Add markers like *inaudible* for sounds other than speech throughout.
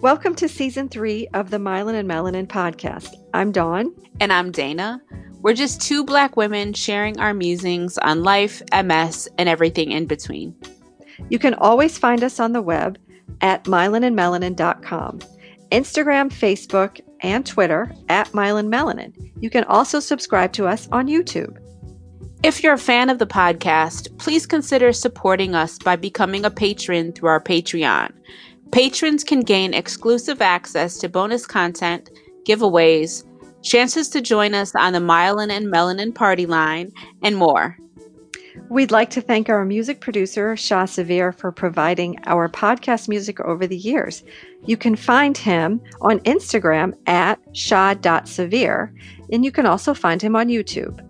Welcome to season three of the Myelin and Melanin podcast. I'm Dawn. And I'm Dana. We're just two black women sharing our musings on life, MS, and everything in between. You can always find us on the web at myelinandmelanin.com, Instagram, Facebook, and Twitter at Myelin Melanin. You can also subscribe to us on YouTube. If you're a fan of the podcast, please consider supporting us by becoming a patron through our Patreon. Patrons can gain exclusive access to bonus content, giveaways, chances to join us on the Myelin and Melanin party line, and more. We'd like to thank our music producer, Shah Severe, for providing our podcast music over the years. You can find him on Instagram at shah.severe, and you can also find him on YouTube.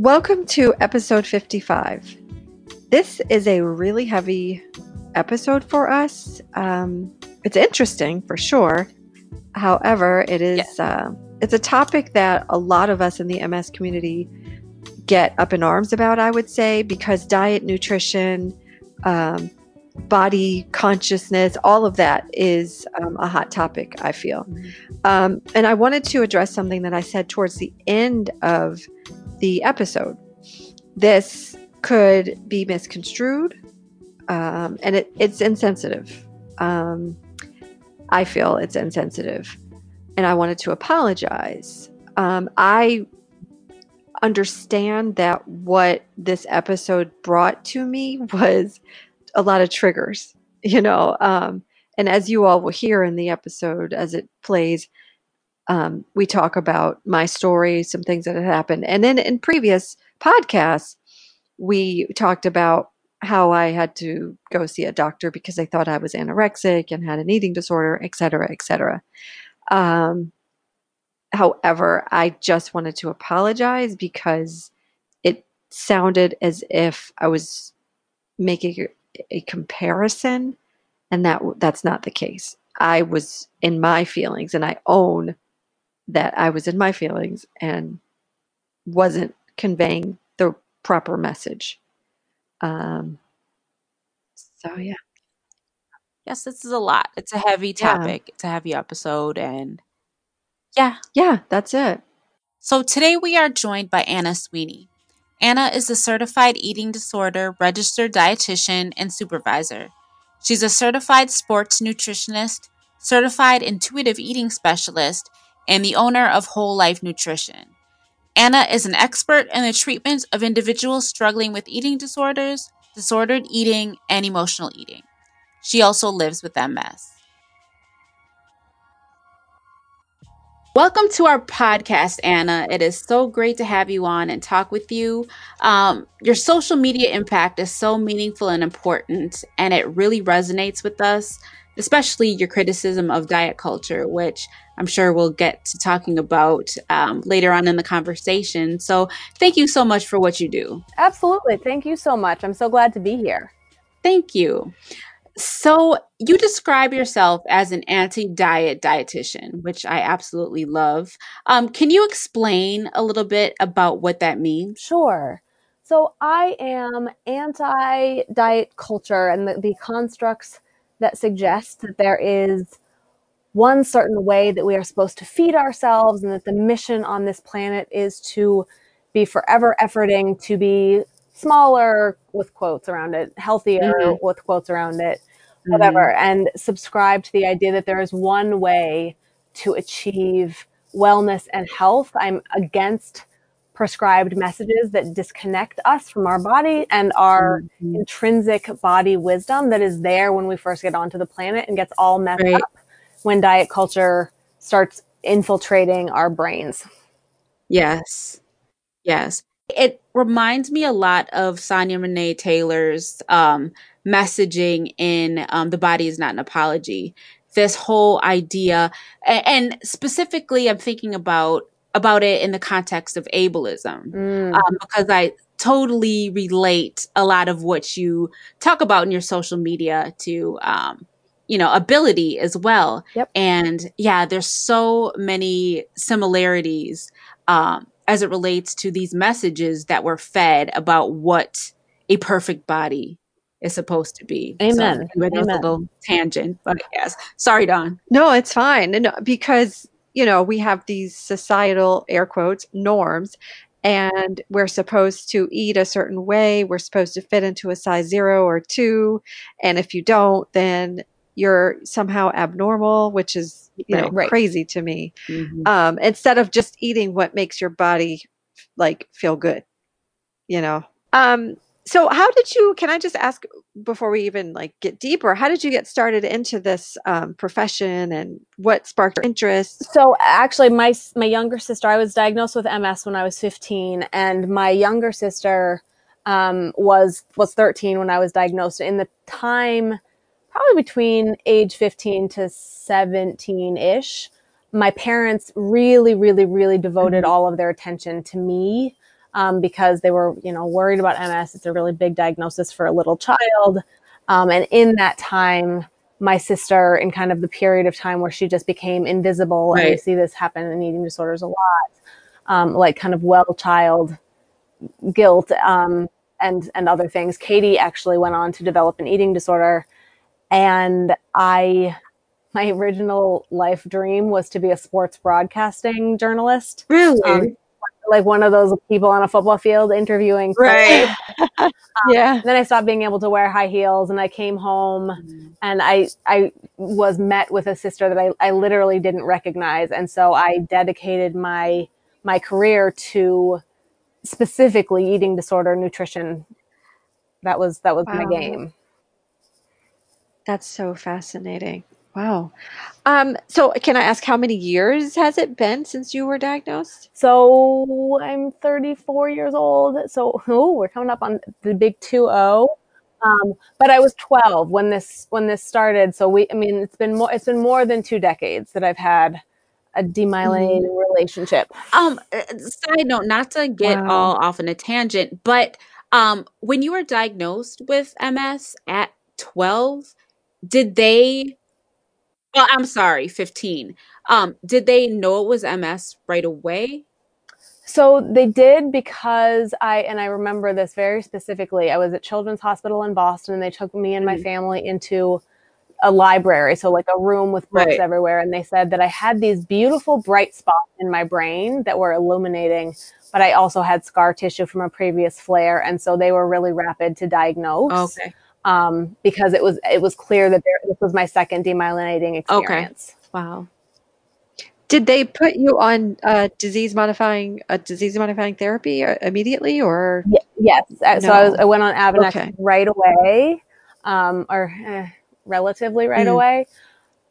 Welcome to episode 55. This is a really heavy episode for us. Um, it's interesting for sure. However, it is yeah. uh, it's a topic that a lot of us in the MS community get up in arms about. I would say because diet, nutrition, um, body consciousness, all of that is um, a hot topic. I feel, mm-hmm. um, and I wanted to address something that I said towards the end of the episode. This could be misconstrued, um, and it, it's insensitive. Um, I feel it's insensitive, and I wanted to apologize. Um, I understand that what this episode brought to me *laughs* was a lot of triggers, you know. Um, and as you all will hear in the episode as it plays, um, we talk about my story, some things that had happened. And then in previous podcasts, we talked about how I had to go see a doctor because they thought I was anorexic and had an eating disorder, et cetera, et cetera. Um, however, I just wanted to apologize because it sounded as if I was making a, a comparison, and that that's not the case. I was in my feelings, and I own that I was in my feelings and wasn't conveying the proper message. Um, so yeah. Yes, this is a lot. It's a heavy topic. Yeah. It's a heavy episode and yeah. Yeah, that's it. So today we are joined by Anna Sweeney. Anna is a certified eating disorder registered dietitian and supervisor. She's a certified sports nutritionist, certified intuitive eating specialist, and the owner of Whole Life Nutrition. Anna is an expert in the treatment of individuals struggling with eating disorders, disordered eating, and emotional eating. She also lives with MS. Welcome to our podcast, Anna. It is so great to have you on and talk with you. Um, your social media impact is so meaningful and important, and it really resonates with us especially your criticism of diet culture, which I'm sure we'll get to talking about um, later on in the conversation. So, thank you so much for what you do. Absolutely. Thank you so much. I'm so glad to be here. Thank you. So, you describe yourself as an anti diet dietitian, which I absolutely love. Um, can you explain a little bit about what that means? Sure. So, I am anti diet culture and the, the constructs that suggests that there is one certain way that we are supposed to feed ourselves and that the mission on this planet is to be forever efforting to be smaller with quotes around it, healthier mm-hmm. with quotes around it, whatever, mm-hmm. and subscribe to the idea that there is one way to achieve wellness and health. I'm against prescribed messages that disconnect us from our body and our mm-hmm. intrinsic body wisdom that is there when we first get onto the planet and gets all messed right. up when diet culture starts infiltrating our brains. Yes. Yes. It reminds me a lot of Sonya Renee Taylor's um, messaging in um, The Body is Not an Apology. This whole idea, and specifically, I'm thinking about about it in the context of ableism mm. um, because I totally relate a lot of what you talk about in your social media to um, you know ability as well yep. and yeah there's so many similarities um, as it relates to these messages that were fed about what a perfect body is supposed to be. Amen. So, Amen. a little tangent, but yes. Sorry, Dawn. No, it's fine. And because you know we have these societal air quotes norms, and we're supposed to eat a certain way. We're supposed to fit into a size zero or two, and if you don't, then you're somehow abnormal, which is you know right. crazy to me. Mm-hmm. Um, instead of just eating what makes your body like feel good, you know. Um, so how did you can i just ask before we even like get deeper how did you get started into this um, profession and what sparked your interest so actually my my younger sister i was diagnosed with ms when i was 15 and my younger sister um, was was 13 when i was diagnosed in the time probably between age 15 to 17 ish my parents really really really devoted mm-hmm. all of their attention to me um, because they were, you know, worried about MS. It's a really big diagnosis for a little child. Um, and in that time, my sister, in kind of the period of time where she just became invisible, right. and we see this happen in eating disorders a lot, um, like kind of well child guilt um, and and other things. Katie actually went on to develop an eating disorder, and I my original life dream was to be a sports broadcasting journalist. Really? Um, like one of those people on a football field interviewing. Right. um, yeah. Then I stopped being able to wear high heels and I came home mm-hmm. and I, I was met with a sister that I, I literally didn't recognize. And so I dedicated my, my career to specifically eating disorder nutrition. That was, that was wow. my game. That's so fascinating. Wow. Um, so can I ask how many years has it been since you were diagnosed? So I'm 34 years old. So oh, we're coming up on the big 2-0. Um, but I was 12 when this when this started. So we I mean it's been more it's been more than two decades that I've had a demyelinating mm-hmm. relationship. Um uh, side note, not to get wow. all off on a tangent, but um when you were diagnosed with MS at 12, did they well, I'm sorry, 15. Um, did they know it was MS right away? So they did because I, and I remember this very specifically. I was at Children's Hospital in Boston and they took me and my mm-hmm. family into a library. So, like a room with books right. everywhere. And they said that I had these beautiful bright spots in my brain that were illuminating, but I also had scar tissue from a previous flare. And so they were really rapid to diagnose. Okay um, because it was it was clear that there, this was my second demyelinating experience. Okay. Wow. Did they put you on uh, disease modifying a disease modifying therapy uh, immediately, or y- yes? No. So I, was, I went on Avonex okay. right away, um, or eh, relatively right mm. away,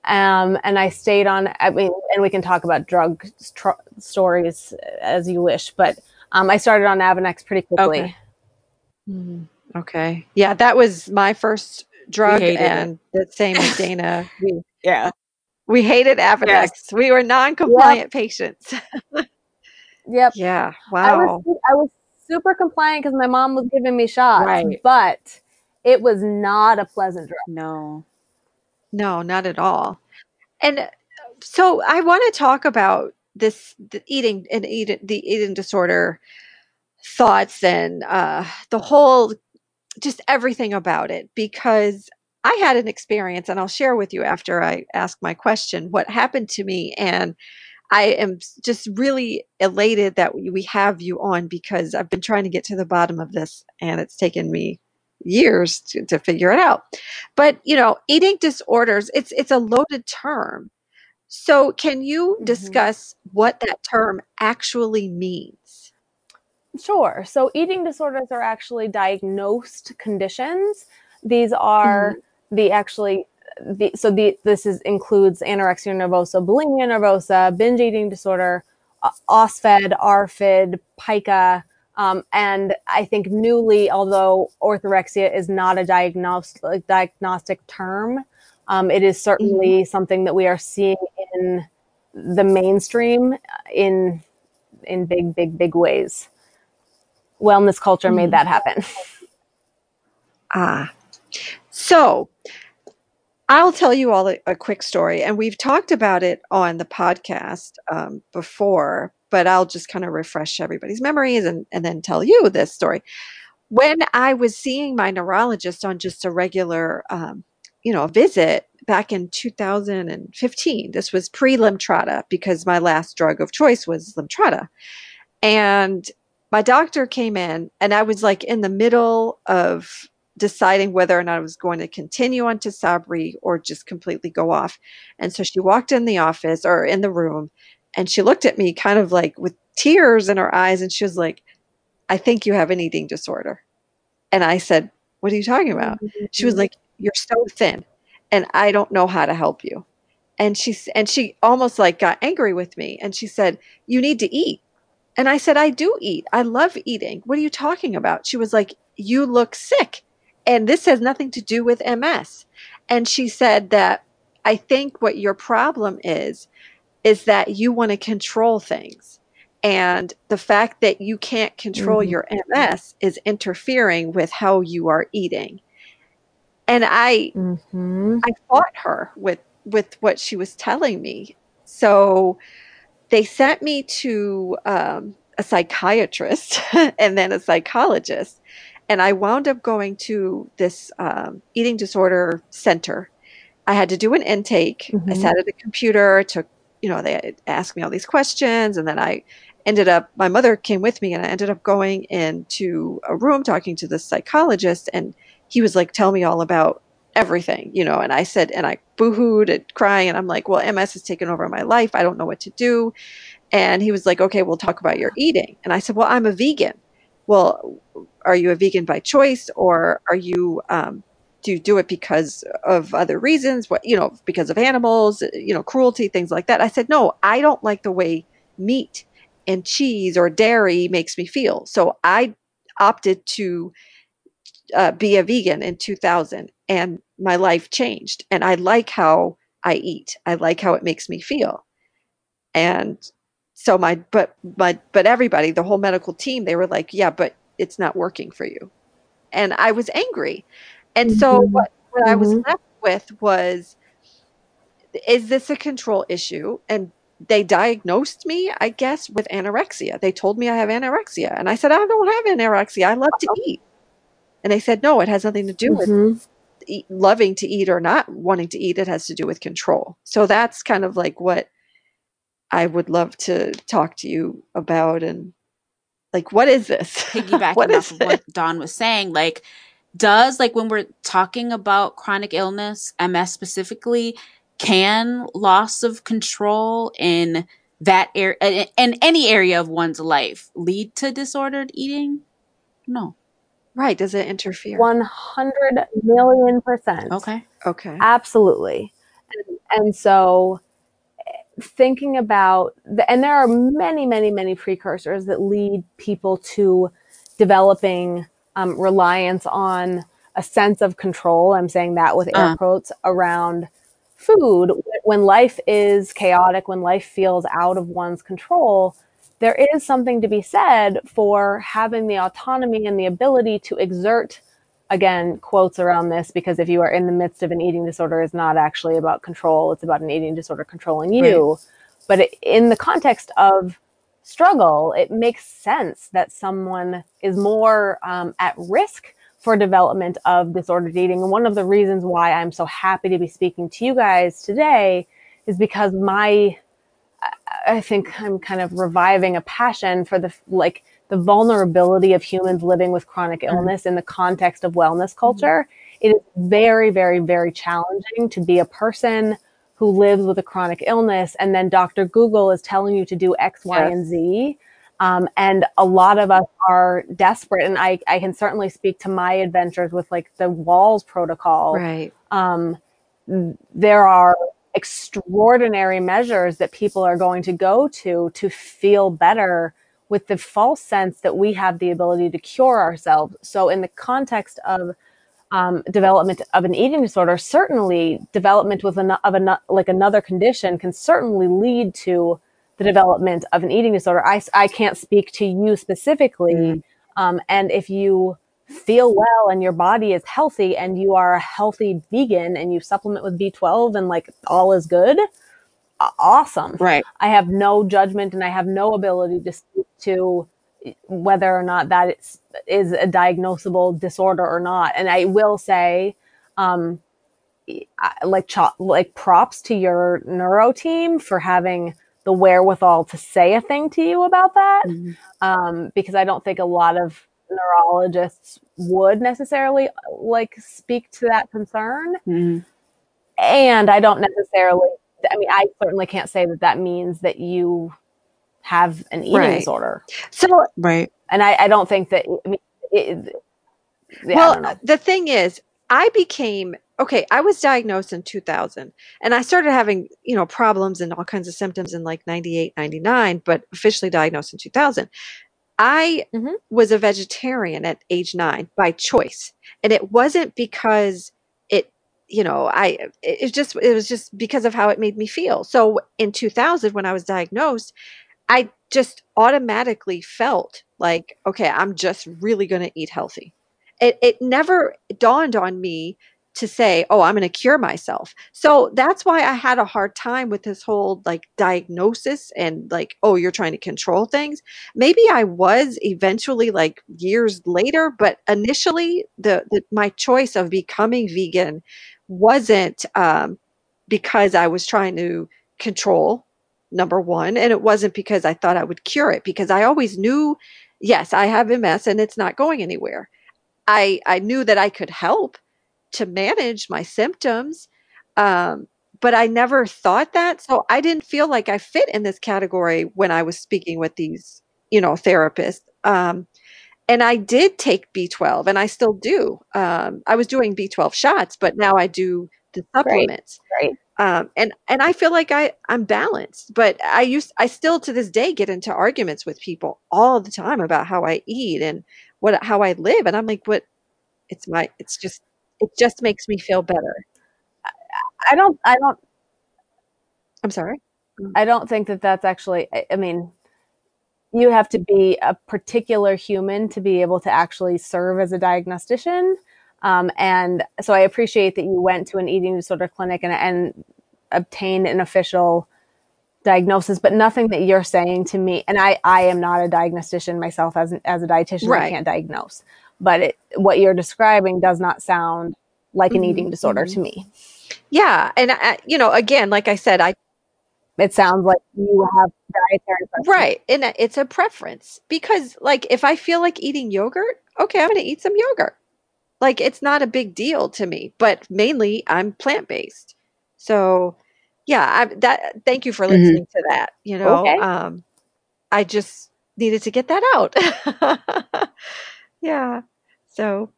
um, and I stayed on. I mean, and we can talk about drug tr- stories as you wish, but um, I started on Avonex pretty quickly. Okay. Mm. Okay. Yeah, that was my first drug, and the same with *laughs* Dana. We, yeah. We hated Avonex. Yes. We were non-compliant yep. patients. yep. Yeah. Wow. I was, I was super compliant because my mom was giving me shots, right. but it was not a pleasant drug. No. No, not at all. And so I want to talk about this the eating and eating the eating disorder thoughts and uh, the whole just everything about it because I had an experience, and I'll share with you after I ask my question what happened to me. And I am just really elated that we have you on because I've been trying to get to the bottom of this, and it's taken me years to, to figure it out. But you know, eating disorders, it's it's a loaded term. So can you mm-hmm. discuss what that term actually means? Sure. So eating disorders are actually diagnosed conditions. These are mm-hmm. the actually the so the this is includes anorexia nervosa, bulimia nervosa, binge eating disorder, uh, OSFED, ARFID, pica, um, and I think newly, although orthorexia is not a diagnostic diagnostic term, um, it is certainly mm-hmm. something that we are seeing in the mainstream in in big, big, big ways wellness culture made that happen. *laughs* Ah. So I'll tell you all a, a, quick story, and we've talked about it on the podcast um, before, but I'll just kind of refresh everybody's memories and, and then tell you this story. when I was seeing my neurologist on just a regular, um, you know, visit back in 2015, this was pre Lemtrada because my last drug of choice was Lemtrada. And my doctor came in, and I was like in the middle of deciding whether or not I was going to continue on Tysabri or just completely go off. And so she walked in the office or in the room and she looked at me kind of like with tears in her eyes and she was like, I think you have an eating disorder. And I said, What are you talking about? She was mm-hmm. like, You're so thin and I don't know how to help you. And she and she almost like got angry with me and she said, You need to eat. And I said, I do eat. I love eating. What are you talking about? She was like, You look sick. And this has nothing to do with MS. And she said that I think what your problem is, is that you want to control things. And the fact that you can't control Mhm. your MS is interfering with how you are eating. And I Mhm. I fought her with with what she was telling me. So they sent me to um, a psychiatrist *laughs* and then a psychologist, and I wound up going to this um, eating disorder center. I had to do an intake. I Mhm. sat at a computer, took you know they asked me all these questions, and then I ended up. My mother came with me, and I ended up going into a room talking to the psychologist, and he was like, "Tell me all about." Everything, you know. And I said, and I boohooed and crying, and I'm like, well, MS has taken over my life. I don't know what to do. And he was like, okay, we'll talk about your eating. And I said, well, I'm a vegan. Well, are you a vegan by choice, or are you? Um, do you do it because of other reasons? What you know, because of animals, you know, cruelty, things like that. I said, no, I don't like the way meat and cheese or dairy makes me feel. So I opted to uh, be a vegan in 2000 and my life changed and i like how i eat. I like how it makes me feel. And so my but my but everybody the whole medical team they were like yeah but it's not working for you. And i was angry. And so Mhm. what, what i was Mhm. left with was is this a control issue? And they diagnosed me i guess with anorexia. They told me i have anorexia. And i said i don't have anorexia. I love to eat. And they said no it has nothing to do with Mhm. Eat, loving to eat or not wanting to eat it has to do with control so that's kind of like what i would love to talk to you about and like what is this *laughs* piggybacking what off of what Dawn was saying, like, does like when we're talking about chronic illness, MS specifically, can loss of control in that area, in any area of one's life, lead to disordered eating? No. Right does it interfere 100 million percent. Okay. okay Absolutely. And, and so thinking about the, and there are many many many precursors that lead people to developing um, reliance on a sense of control i'm saying that with air Uh. quotes around food when life is chaotic when life feels out of one's control there is something to be said for having the autonomy and the ability to exert again quotes around this because if you are in the midst of an eating disorder it's not actually about control it's about an eating disorder controlling you. But it, in the context of struggle it makes sense that someone is more um, at risk for development of disordered eating. And one of the reasons why i'm so happy to be speaking to you guys today is because my I think I'm kind of reviving a passion for the like the vulnerability of humans living with chronic illness in the context of wellness culture. It is very, very, very challenging to be a person who lives with a chronic illness and then Dr. Google is telling you to do X, Y, Yes. and Z. Um, and a lot of us are desperate. And I, I can certainly speak to my adventures with like the Wahls protocol right um, there are extraordinary measures that people are going to go to to feel better with the false sense that we have the ability to cure ourselves. So, in the context of um, development of an eating disorder, certainly development with an, of an, like another condition can certainly lead to the development of an eating disorder. I, I can't speak to you specifically. Mm. Um, and if you feel well and your body is healthy and you are a healthy vegan and you supplement with B12 and like all is good, awesome. Right. I have no judgment and I have no ability to speak to whether or not that is, is a diagnosable disorder or not. And I will say, um, like cho- like props to your neuro team for having the wherewithal to say a thing to you about that, mm-hmm. um, because I don't think a lot of neurologists would necessarily like speak to that concern. Mm-hmm. And I don't necessarily. I mean, I certainly can't say that that means that you have an eating right. disorder. So right, and I, I don't think that. I mean, it, yeah, well, the thing is, I became okay. I was diagnosed in 2000, and I started having you know problems and all kinds of symptoms in like 98, 99, but officially diagnosed in 2000. I mm-hmm. was a vegetarian at age nine by choice, and it wasn't because it you know i it just it was just because of how it made me feel so in 2000 when i was diagnosed I just automatically felt like, okay, I'm just really going to eat healthy. It, it never dawned on me to say, oh, I'm going to cure myself. So that's why I had a hard time with this whole like diagnosis and like, oh, you're trying to control things. Maybe I was eventually like years later, but initially the, the my choice of becoming vegan wasn't um, because I was trying to control number one. And it wasn't because I thought I would cure it, because I always knew, yes, I have MS and it's not going anywhere. I, I knew that I could help to manage my symptoms. Um, but I never thought that. So I didn't feel like I fit in this category when I was speaking with these, you know, therapists. Um, and I did take B12 and I still do. Um, I was doing B12 shots, but now I do the supplements. Right. right um, and and I feel like I I'm balanced, but I used I still to this day get into arguments with people all the time about how I eat and what how I live, and I'm like, what? It's my it's just it just makes me feel better. I don't I don't. I'm sorry. I don't think that that's actually. I, I mean, you have to be a particular human to be able to actually serve as a diagnostician. Um, and so I appreciate that you went to an eating disorder clinic and, and obtained an official diagnosis, but nothing that you're saying to me. And I, I am not a diagnostician myself as, an, as a dietitian. Right. I can't diagnose, but it, what you're describing does not sound like an mm-hmm. eating disorder to me. Yeah. And, I, you know, again, like I said, I, it sounds like you have dietary preference. Right. And it's a preference because like if I feel like eating yogurt, okay, I'm going to eat some yogurt. Like it's not a big deal to me, but mainly I'm plant based. So yeah, I, that thank you for mm-hmm. listening mm-hmm. to that. You know, okay. um, I just needed to get that out. *laughs* yeah. So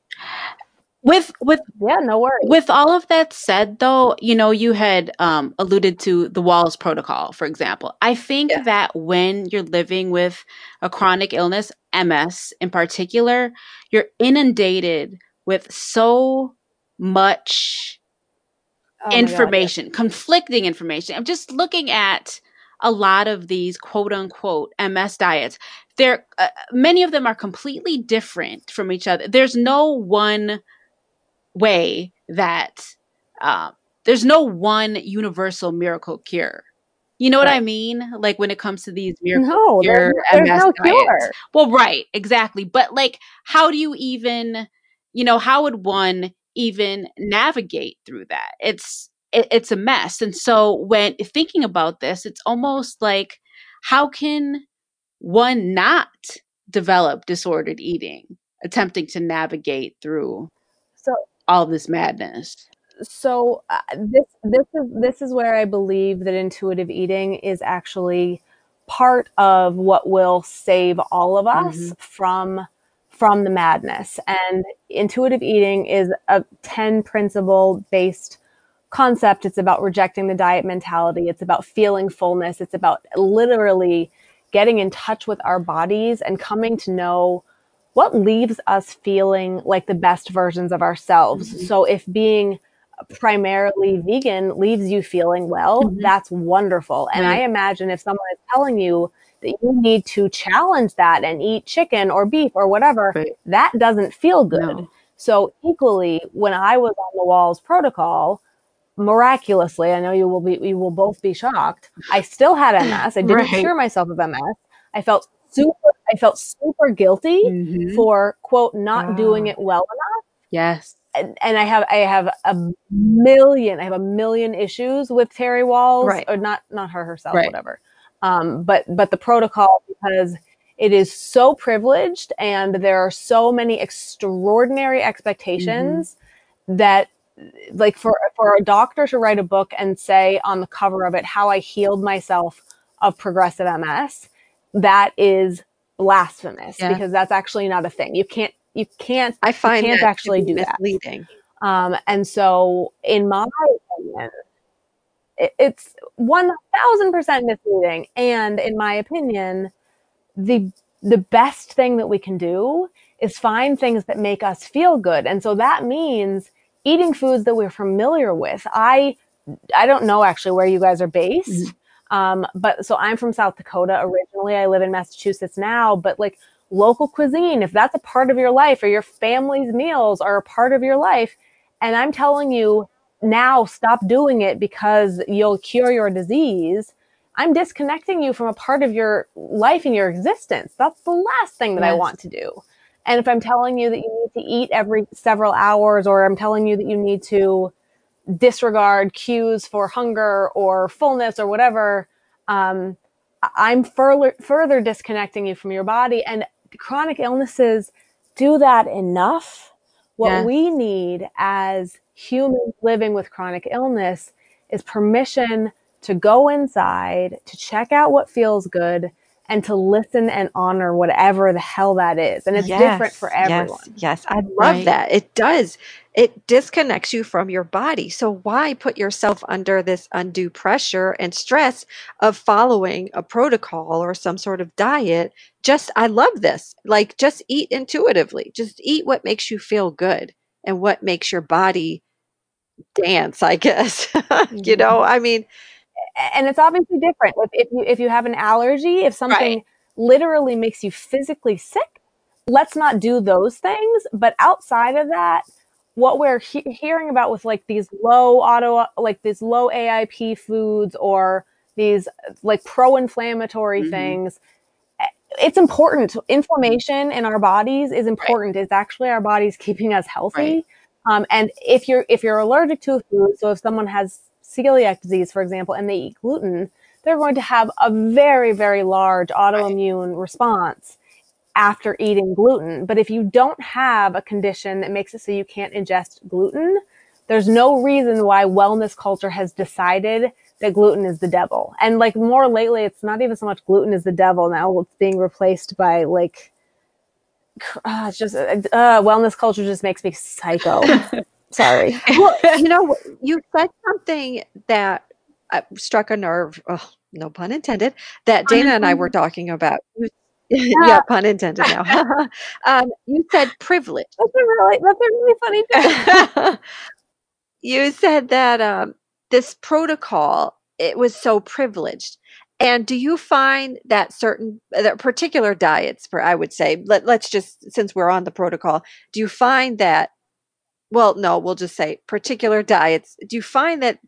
with with yeah no worries with all of that said though you know you had um, alluded to the Wahls protocol for example i think yeah. that when you're living with a chronic illness ms in particular you're inundated with so much oh information, God, yeah. conflicting information. I'm just looking at a lot of these quote unquote MS diets. There, uh, many of them are completely different from each other. There's no one way that uh, there's no one universal miracle cure. You know what right. I mean? Like when it comes to these miracle no, cure there's, there's no diets. Cure. Well, right, exactly. But like, how do you even you know, how would one even navigate through that? It's it, it's a mess. And so when thinking about this, it's almost like how can one not develop disordered eating, attempting to navigate through so all this madness? So uh, this this is this is where I believe that intuitive eating is actually part of what will save all of us mm-hmm. from from the madness. And intuitive eating is a 10 principle based concept. It's about rejecting the diet mentality. It's about feeling fullness. It's about literally getting in touch with our bodies and coming to know what leaves us feeling like the best versions of ourselves. Mm-hmm. So if being primarily vegan leaves you feeling well, mm-hmm. that's wonderful. And I imagine if someone is telling you that you need to challenge that and eat chicken or beef or whatever, right. that doesn't feel good. No. So equally, when I was on the Wahls protocol, miraculously, I know you will be, you will both be shocked. I still had MS. I *laughs* didn't right. cure myself of MS. I felt super, I felt super guilty Mhm. for quote not Ah. doing it well enough. Yes. And, and I have I have a million I have a million issues with Terry Wahls Right. or not not her herself Right. whatever. Um, but but the protocol because it is so privileged and there are so many extraordinary expectations that like for for a doctor to write a book and say on the cover of it how I healed myself of progressive MS, that is blasphemous Yes. because that's actually not a thing. You can't you can't I find can't that actually do that. misleading. um, and so in my opinion it, it's 1000% misleading and in my opinion the the best thing that we can do is find things that make us feel good and so that means eating foods that we're familiar with i i don't know actually where you guys are based um, but so i'm from south dakota originally i live in massachusetts now but like local cuisine if that's a part of your life or your family's meals are a part of your life and i'm telling you now stop doing it because you'll cure your disease I'm disconnecting you from a part of your life and your existence. That's the last thing that I want to do. And if I'm telling you that you need to eat every several hours, or I'm telling you that you need to disregard cues for hunger or fullness or whatever, um, I'm further further disconnecting you from your body. And chronic illnesses do that enough. What Yes. we need as humans living with chronic illness is permission to go inside, to check out what feels good, and to listen and honor whatever the hell that is. And it's different for everyone. Yes, yes. I love Right. that. It does. It disconnects you from your body. So why put yourself under this undue pressure and stress of following a protocol or some sort of diet? Just I love this. Like just eat intuitively. Just eat what makes you feel good and what makes your body dance, I guess. *laughs* you know, I mean, and it's obviously different if, if you if you have an allergy if something Right. literally makes you physically sick let's not do those things. But outside of that what we're he- hearing about with like these low auto like these low aip foods or these like pro-inflammatory Mhm. things eh, it's important. Inflammation in our bodies is important. It's actually our bodies keeping us healthy. Um, and if you're if you're allergic to a food so if someone has celiac disease for example and they eat gluten they're going to have a very very large autoimmune response after eating gluten. But if you don't have a condition that makes it so you can't ingest gluten there's no reason why wellness culture has decided that gluten is the devil. And like more lately it's not even so much gluten is the devil now it's being replaced by like uh, it's just uh, uh, wellness culture just makes me psycho *laughs* sorry *laughs* well, you know, you said something that uh, struck a nerve. Oh, no pun intended. That Dana and I were talking about. You, *laughs* yeah, pun intended. Now, *laughs* um, you said privilege. that's a really that's a really funny you said that um, this protocol it was so privileged. And do you find that certain that particular diets, for I would say, let, let's just since we're on the protocol, do you find that well, no, we'll just say particular diets. Do you find that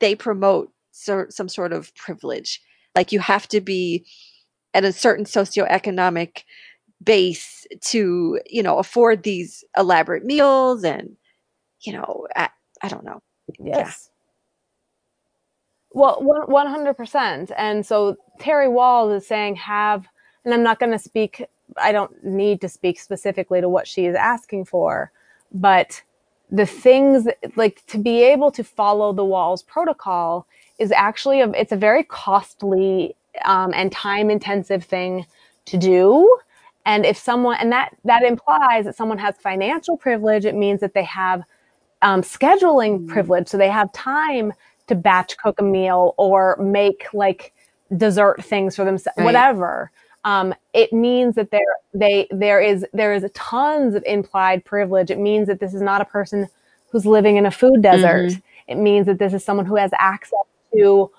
they promote so, some sort of privilege? Like you have to be at a certain socioeconomic base to, you know, afford these elaborate meals and, you know, I, I don't know. Yes. Well, one hundred percent. And so Terry Wahls is saying have, and I'm not going to speak. I don't need to speak specifically to what she is asking for, but the things like to be able to follow the Wahls protocol is actually a, it's a very costly um, and time intensive thing to do. And if someone, and that that implies that someone has financial privilege, it means that they have um, scheduling Mm. privilege. So they have time to batch cook a meal or make like dessert things for themselves, Right. whatever. Um, it means that there they there is there is tons of implied privilege. It means that this is not a person who's living in a food desert. It means that this is someone who has access to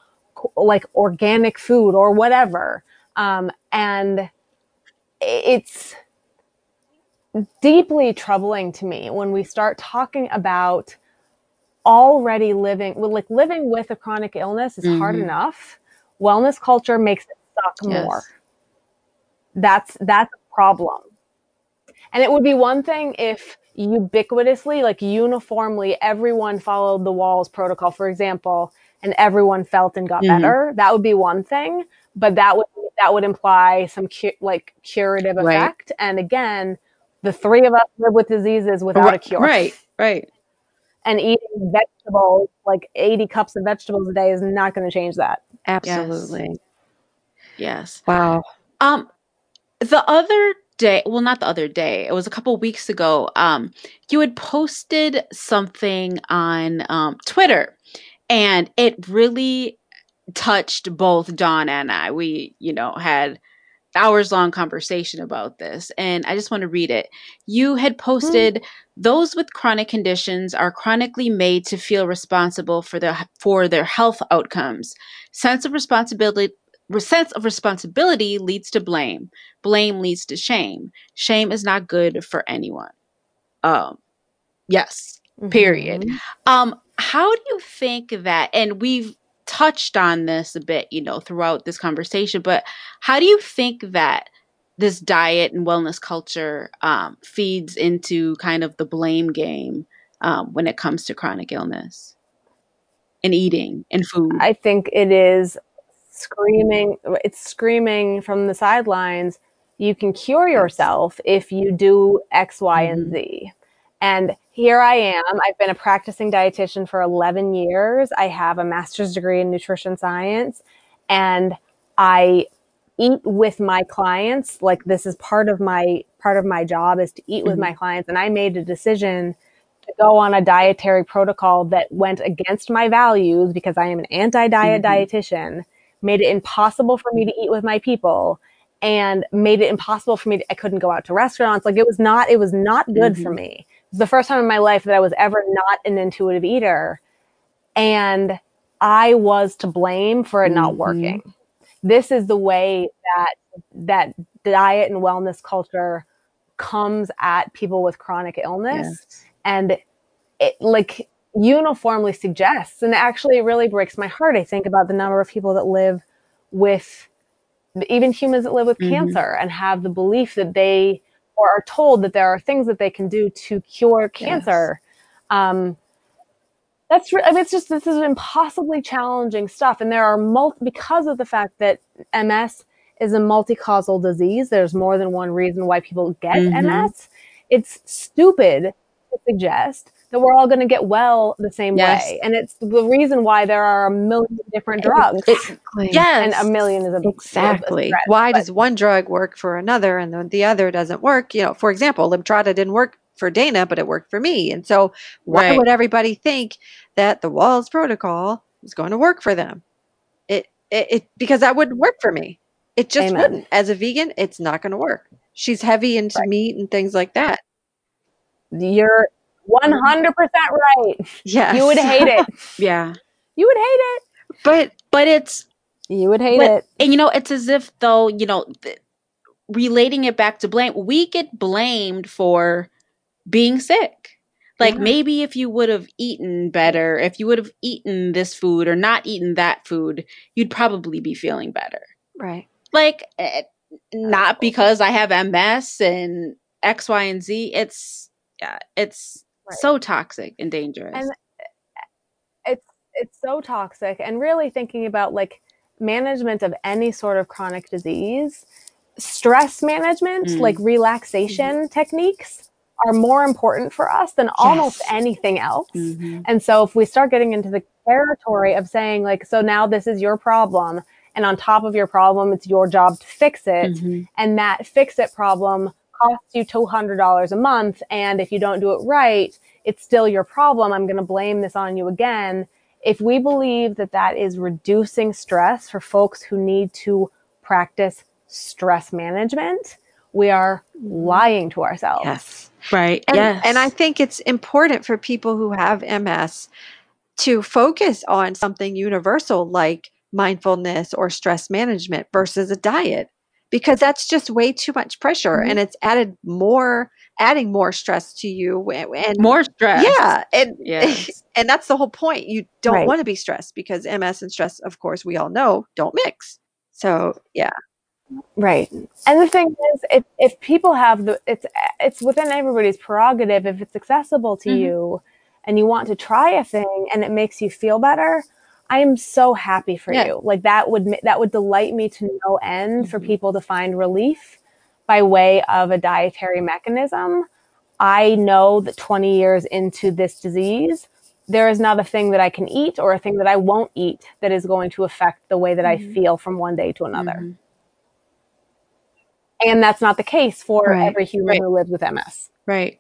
like organic food or whatever. Um, and it's deeply troubling to me when we start talking about already living well, like living with a chronic illness is hard Mhm. enough wellness culture makes it suck Yes. more that's that's a problem. And it would be one thing if ubiquitously, like uniformly, everyone followed the Wahls protocol, for example, and everyone felt and got mm-hmm. better. That would be one thing, but that would that would imply some cu- like curative effect. Right. And again, the three of us live with diseases without right, a cure. Right, right. And eating vegetables, like 80 cups of vegetables a day, is not going to change that. Absolutely. Yes. yes. Wow. Um, the other day, well, not the other day, it was a couple weeks ago. Um, you had posted something on um, Twitter, and it really touched both Dawn and I. We, you know, had hours long conversation about this and I just want to read it. You had posted mm. those with chronic conditions are chronically made to feel responsible for their for their health outcomes. Sense of responsibility sense of responsibility leads to blame. Blame leads to shame. Shame is not good for anyone. Um yes. Mm-hmm. Period. Um how do you think that and we've touched on this a bit, you know, throughout this conversation, but how do you think that this diet and wellness culture um, feeds into kind of the blame game um, when it comes to chronic illness and eating and food? I think it is screaming, it's screaming from the sidelines. You can cure yourself if you do X, Y, mm-hmm. and Z. And here I am. I've been a practicing dietitian for 11 years. I have a master's degree in nutrition science and I eat with my clients. Like this is part of my part of my job is to eat with mm-hmm. my clients and I made a decision to go on a dietary protocol that went against my values because I am an anti-diet mm-hmm. dietitian, made it impossible for me to eat with my people and made it impossible for me to, I couldn't go out to restaurants. Like it was not it was not good mm-hmm. for me it was the first time in my life that I was ever not an intuitive eater. And I was to blame for it not mm-hmm. working. This is the way that that diet and wellness culture comes at people with chronic illness yes. and it like uniformly suggests and actually it really breaks my heart i think about the number of people that live with even humans that live with mm-hmm. cancer and have the belief that they or are told that there are things that they can do to cure cancer. Yes. Um, that's re- I mean, it's just this is impossibly challenging stuff, and there are multi because of the fact that MS is a multi-causal disease. There's more than one reason why people get mm-hmm. MS. It's stupid to suggest that we're all going to get well the same yes. way. And it's the reason why there are a million different drugs. Exactly. Yes. And a million is a Exactly. A why but, does one drug work for another and the, the other doesn't work? You know, for example, Lemtrada didn't work for Dana, but it worked for me. And so why right. would everybody think that the Wahls protocol is going to work for them? It, it, it because that wouldn't work for me. It just Amen. wouldn't. As a vegan, it's not going to work. She's heavy into right. meat and things like that. You're 100% right. Yeah. You would hate it. *laughs* yeah. You would hate it. But but it's you would hate but, it. And you know, it's as if though, you know, th- relating it back to blame, we get blamed for being sick. Like yeah. maybe if you would have eaten better, if you would have eaten this food or not eaten that food, you'd probably be feeling better. Right. Like eh, not because I have MS and X, Y, and Z. It's yeah, it's right. so toxic and dangerous. And eh, it's it's so toxic and really thinking about like management of any sort of chronic disease, stress management, mm. like relaxation mm-hmm. techniques are more important for us than yes. almost anything else. Mm-hmm. And so if we start getting into the territory of saying like so now this is your problem and on top of your problem it's your job to fix it mm-hmm. and that fix it problem costs you $200 a month. And if you don't do it right, it's still your problem. I'm going to blame this on you again. If we believe that that is reducing stress for folks who need to practice stress management, we are lying to ourselves. Yes. Right. And, yes. And I think it's important for people who have MS to focus on something universal like mindfulness or stress management versus a diet because that's just way too much pressure mm-hmm. and it's added more adding more stress to you and more stress yeah and yes. *laughs* and that's the whole point you don't right. want to be stressed because ms and stress of course we all know don't mix so yeah Right. And the thing is, if, if people have the, it's, it's within everybody's prerogative. If it's accessible to Mhm. you and you want to try a thing and it makes you feel better, I am so happy for Yeah. you. Like that would, that would delight me to no end for Mhm. people to find relief by way of a dietary mechanism. I know that 20 years into this disease, there is not a thing that I can eat or a thing that I won't eat that is going to affect the way that I Mhm. feel from one day to another. Mhm. And that's not the case for Right, every human right. who lives with MS. Right.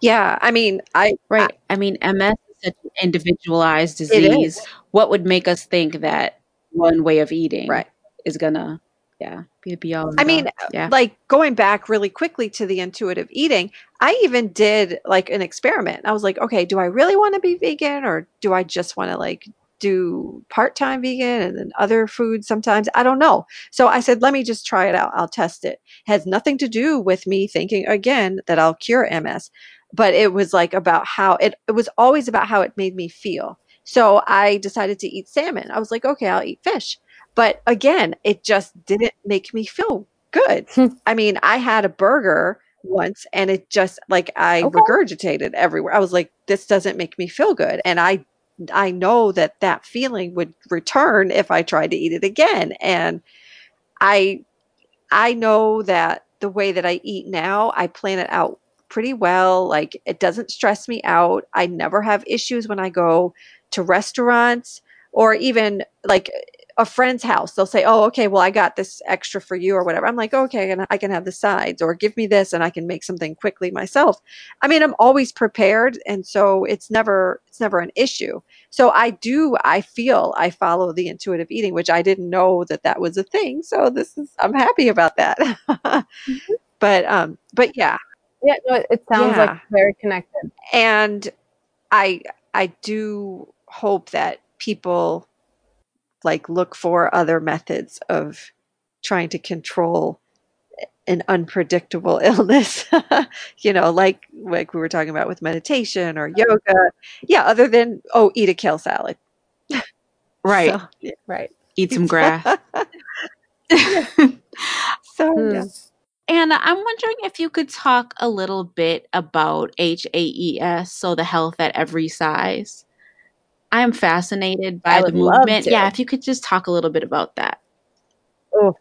Yeah, I mean, I Right. I mean, MS is such an individualized disease. What would make us think that one way of eating right. is gonna, yeah, be the be all. I mean, yeah. like going back really quickly to the intuitive eating, I even did like an experiment. I was like, okay, do I really want to be vegan or do I just want to like do part-time vegan and then other foods sometimes? I don't know. So I said, let me just try it out. I'll test it. has nothing to do with me thinking again that I'll cure MS, but it was like about how it it was always about how it made me feel. So I decided to eat salmon. I was like, okay, I'll eat fish. But again, it just didn't make me feel good. Hmm. I mean, I had a burger once and it just like I Okay. regurgitated everywhere. I was like, this doesn't make me feel good. And I I know that that feeling would return if I tried to eat it again. And I I know that the way that I eat now, I plan it out pretty well. Like it doesn't stress me out. I never have issues when I go to restaurants or even like a friend's house. They'll say, "Oh, okay, well I got this extra for you or whatever." I'm like, "Okay, and I can have the sides or give me this and I can make something quickly myself." I mean, I'm always prepared and so it's never it's never an issue. So I do I feel I follow the intuitive eating, which I didn't know that that was a thing. So this is I'm happy about that. *laughs* but um but yeah, Yeah, no, it, it sounds like Yeah. very connected. and I I do hope that people like look for other methods of trying to control an unpredictable *laughs* illness you know like like we were talking about with meditation or yoga yeah other than oh eat a kale salad *laughs* right. so, yeah. Right. Eat some grass. *laughs* so Hmm. yeah. Anna, I'm wondering if you could talk a little bit about HAES, so the health at every size. I am fascinated by the movement. Yeah, if you could just talk a little bit about that. Oh,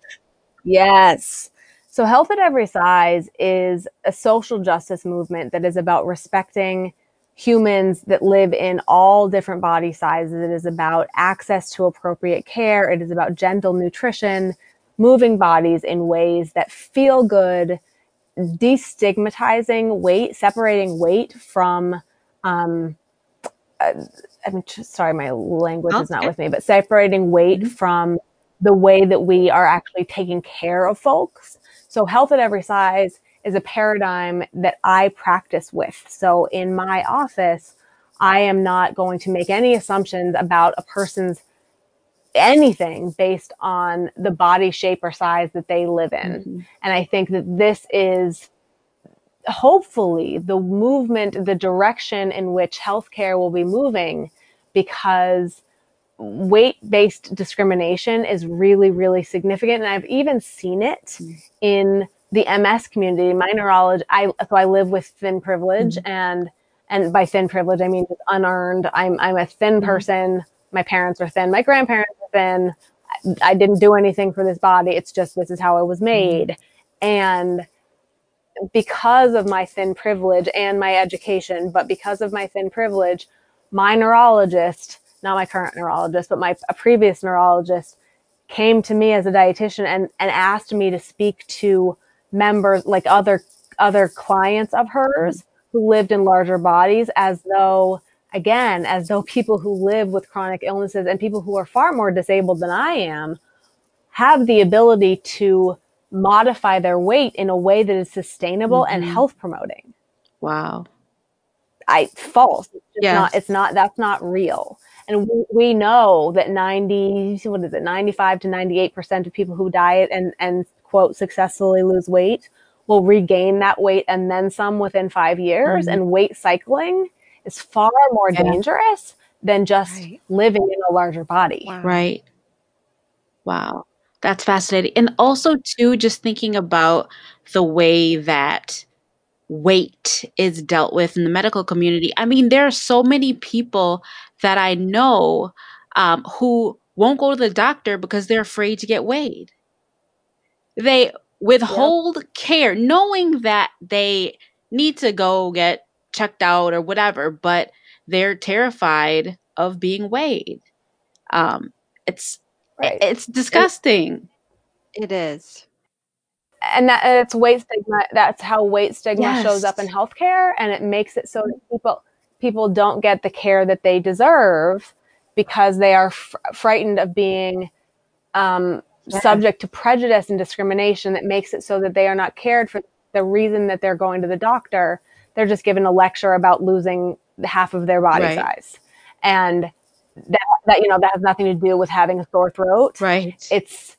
yes. So, Health at Every Size is a social justice movement that is about respecting humans that live in all different body sizes. It is about access to appropriate care. It is about gentle nutrition, moving bodies in ways that feel good, destigmatizing weight, separating weight from. Um, uh, I'm just, sorry, my language Oh, is not with me, but separating weight Mhm. from the way that we are actually taking care of folks. So, health at every size is a paradigm that I practice with. So, in my office, I am not going to make any assumptions about a person's anything based on the body shape or size that they live in. Mhm. And I think that this is hopefully the movement, the direction in which healthcare will be moving because weight based discrimination is really, really significant. And I've even seen it Mm. in the MS community. My neurologist, I, so I live with thin privilege Mhm. and, and by thin privilege, I mean unearned. I'm, I'm a thin Mhm. person. My parents are thin. My grandparents are thin. I, I didn't do anything for this body. It's just, this is how it was mm-hmm. made. And because of my thin privilege and my education, but because of my thin privilege, my neurologist, not my current neurologist, but my a previous neurologist came to me as a dietitian and, and asked me to speak to members like other other clients of hers who lived in larger bodies as though again as though people who live with chronic illnesses and people who are far more disabled than I am have the ability to modify their weight in a way that is sustainable and Mhm. health promoting. Wow. I false. It's just Yes. not. It's not. That's not real. And we, we know that ninety. What is it? Ninety-five to ninety-eight percent of people who diet and and quote successfully lose weight will regain that weight and then some within five years. Mhm. And weight cycling is far more Yeah. dangerous than just Right. living in a larger body. Wow. Right. Wow. That's fascinating. And also, too, just thinking about the way that weight is dealt with in the medical community. I mean, there are so many people that I know um, who won't go to the doctor because they're afraid to get weighed. They withhold care, knowing that they need to go get checked out or whatever, but they're terrified of being weighed. Um, it's Right. it's disgusting. It is. and that and it's weight stigma that's how weight stigma shows up in healthcare and it makes it so that people people don't get the care that they deserve because they are fr- frightened of being um, Yeah. subject to prejudice and discrimination that makes it so that they are not cared for the reason that they're going to the doctor they're just given a lecture about losing half of their body Right. size and that, that you know that has nothing to do with having a sore throat Right. it's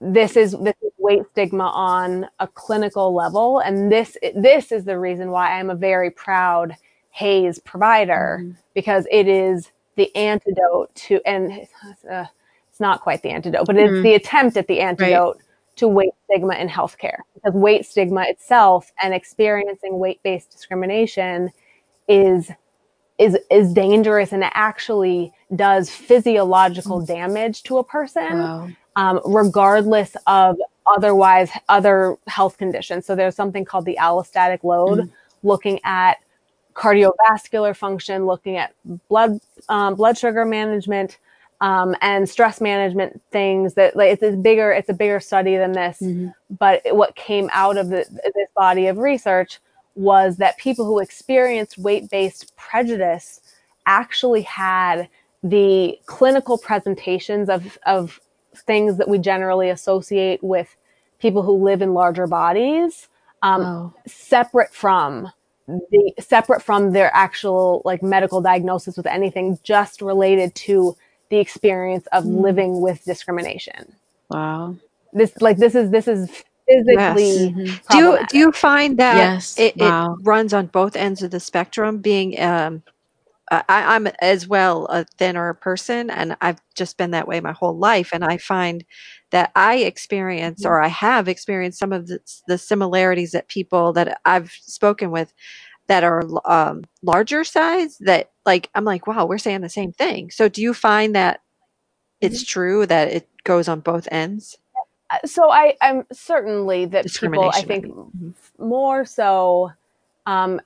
this is this is weight stigma on a clinical level and this this is the reason why i'm a very proud HAES provider Mhm. because it is the antidote to and uh, it's not quite the antidote but it's Mhm. the attempt at the antidote to weight stigma in healthcare because weight stigma itself and experiencing weight-based discrimination is is is dangerous and it actually does physiological damage to a person Wow. um, regardless of otherwise other health conditions. So there's something called the allostatic load, Mhm. looking at cardiovascular function, looking at blood um, blood sugar management, um, and stress management things. That like it's a bigger it's a bigger study than this. Mhm. But what came out of the, this body of research was that people who experienced weight based prejudice actually had the clinical presentations of, of things that we generally associate with people who live in larger bodies um, Wow. separate from the separate from their actual like medical diagnosis with anything just related to the experience of Mm. living with discrimination Wow. this like this is this is physically Mhm. Do you do you find that Yes. it, Wow. it runs on both ends of the spectrum? Being um, I, I'm as well a thinner person, and I've just been that way my whole life. And I find that I experience, Mhm. or I have experienced, some of the, the similarities that people that I've spoken with that are um, larger size. That like I'm like, wow, we're saying the same thing. So do you find that it's true that it goes on both ends? Uh, so I, I'm certainly that people, I think. Mhm. more so. Um,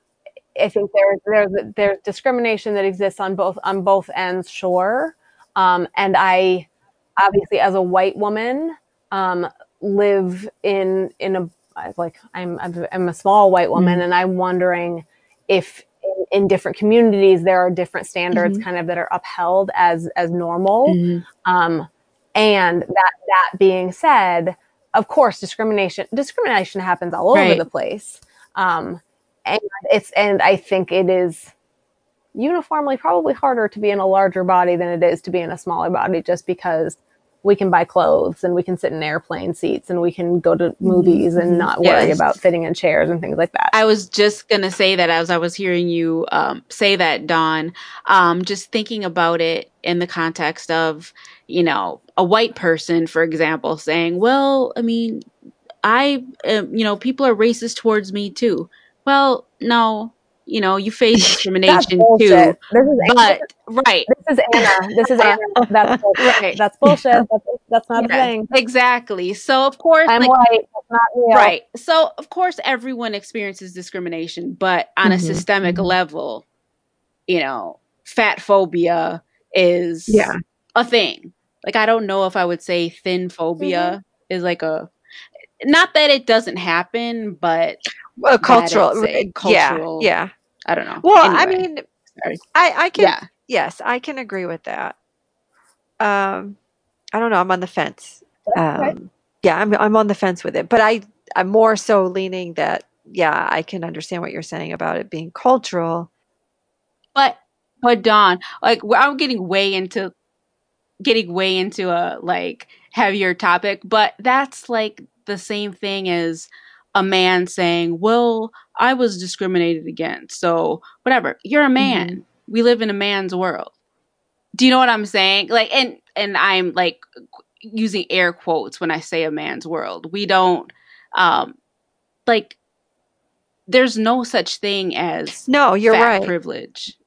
I think there, there's there's discrimination that exists on both on both ends, sure. Um, and I, obviously, as a white woman, um, live in in a like I'm I'm a small white woman, and I'm wondering if in, in different communities there are different standards Mhm. kind of that are upheld as as normal. Mhm. Um, and that that being said, of course, discrimination discrimination happens all over the place. Um, and it's and I think it is uniformly probably harder to be in a larger body than it is to be in a smaller body, just because we can buy clothes and we can sit in airplane seats and we can go to movies and mhm. not worry Yes. about fitting in chairs and things like that. I was just gonna say that as I was hearing you um, say that, Dawn. Um, just thinking about it in the context of, you know, a white person, for example, saying, "Well, I mean, I, um, you know, people are racist towards me too." Well, no, you know, you face *laughs* discrimination too. This is but right, this is Anna. This is Anna. *laughs* That's bullshit. right, That's bullshit. That's, that's not a thing. exactly. So of course, I'm like, white. That's not real. Right. So, of course, everyone experiences discrimination, but on a Mhm, systemic mhm. level, you know, fat phobia is Yeah. a thing. Like, I don't know if I would say thin phobia is like a, not that it doesn't happen, but Well, cultural, a cultural- yeah, yeah. I don't know. Well, I mean, sorry. I, I can, yeah. yes, I can agree with that. Um, I don't know. I'm on the fence. okay. Um, yeah, I'm, I'm on the fence with it, but I, I'm more so leaning that, yeah, I can understand what you're saying about it being cultural. But, but Dawn, like, I'm getting way into, getting way into a like heavier topic, but that's like the same thing as a man saying, "Well, I was discriminated against, so whatever." You're a man. We live in a man's world. Do you know what I'm saying? Like, and and I'm like using air quotes when I say a man's world. We don't um like there's no such thing as no, you're right. privilege.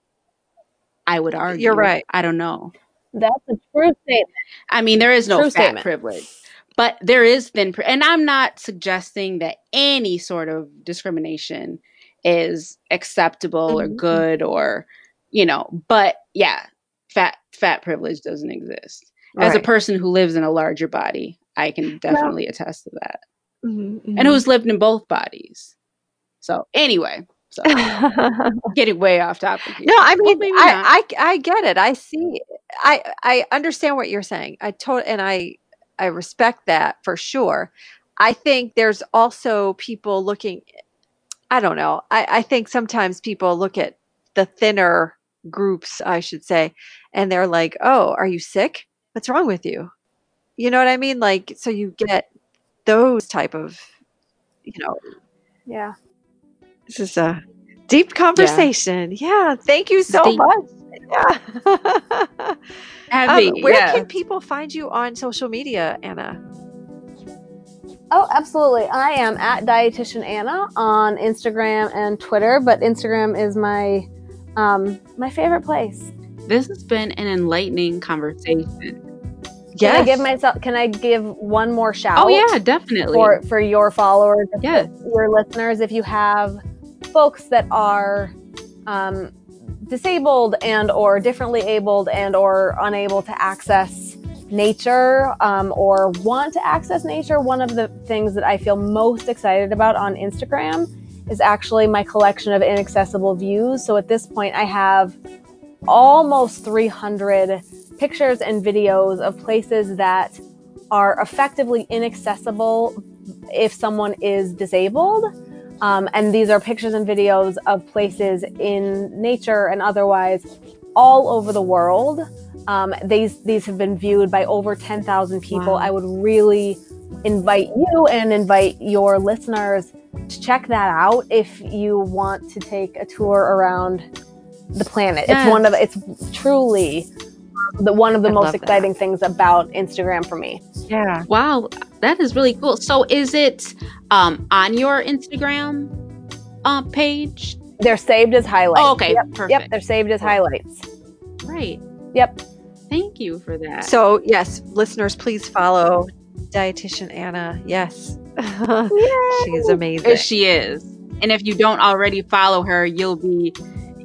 I would argue. You're right. I don't know. That's a true statement. I mean, there is no True fat statement. privilege, but there is thin. And I'm not suggesting that any sort of discrimination is acceptable or Mhm. good or, you know. But yeah, fat fat privilege doesn't exist. As a person who lives in a larger body, I can definitely attest to that, Mhm, and mhm. who's lived in both bodies. So anyway, so *laughs* getting way off topic. Here. No, I mean, not. I, I, I get it. I see. I, I understand what you're saying. I told, and I, I respect that for sure. I think there's also people looking. I don't know. I, I think sometimes people look at the thinner groups, I should say, and they're like, "Oh, are you sick? What's wrong with you?" You know what I mean? Like, so you get those type of, you know, Yeah. this is a deep conversation. Yeah. Thank you so Deep. much. Yeah. *laughs* Heavy, Um, where yeah. can people find you on social media, Anna? Oh, absolutely. I am at dietitian Anna on Instagram and Twitter, but Instagram is my um, my favorite place. This has been an enlightening conversation. Can I give myself? Can I give one more shout? Oh yeah, definitely. for for your followers, Yes. your listeners, if you have folks that are um, disabled and or differently abled and or unable to access nature um, or want to access nature, one of the things that I feel most excited about on Instagram is actually my collection of inaccessible views. So at this point, I have almost 300 pictures and videos of places that are effectively inaccessible if someone is disabled. Um, and these are pictures and videos of places in nature and otherwise all over the world. Um, these these have been viewed by over 10,000 people. Wow. I would really invite you and invite your listeners to check that out if you want to take a tour around the planet. It's one of it's truly the one of the I most love that. exciting things about Instagram for me. Yeah. Wow, that is really cool. So is it um on your Instagram uh page? They're saved as highlights. Oh, okay, Yep, perfect. yep, they're saved as highlights. Right. Yep. Thank you for that. So, yes, listeners, please follow dietitian Anna. Yes. *laughs* she is amazing. Yes, she is. And if you don't already follow her, you'll be,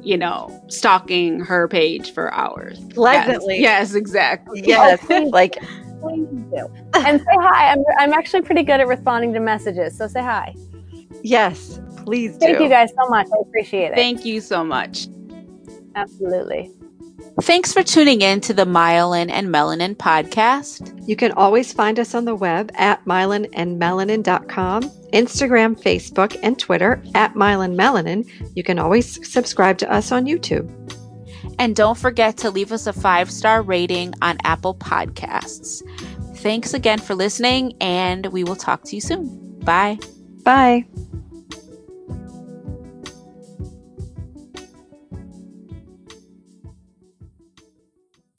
you know, stalking her page for hours. Pleasantly. Yes, yes exactly. Yes. *laughs* like, Please do. And say hi. I'm, I'm actually pretty good at responding to messages, so say hi. yes, please do. Thank you guys so much. I appreciate it. Thank you so much. Absolutely. Thanks for tuning in to the Myelin and Melanin podcast. You can always find us on the web at myelinandmelanin.com, Instagram, Facebook, and Twitter at myelinmelanin. You can always subscribe to us on YouTube. And don't forget to leave us a five star rating on Apple Podcasts. Thanks again for listening, and we will talk to you soon. Bye. Bye.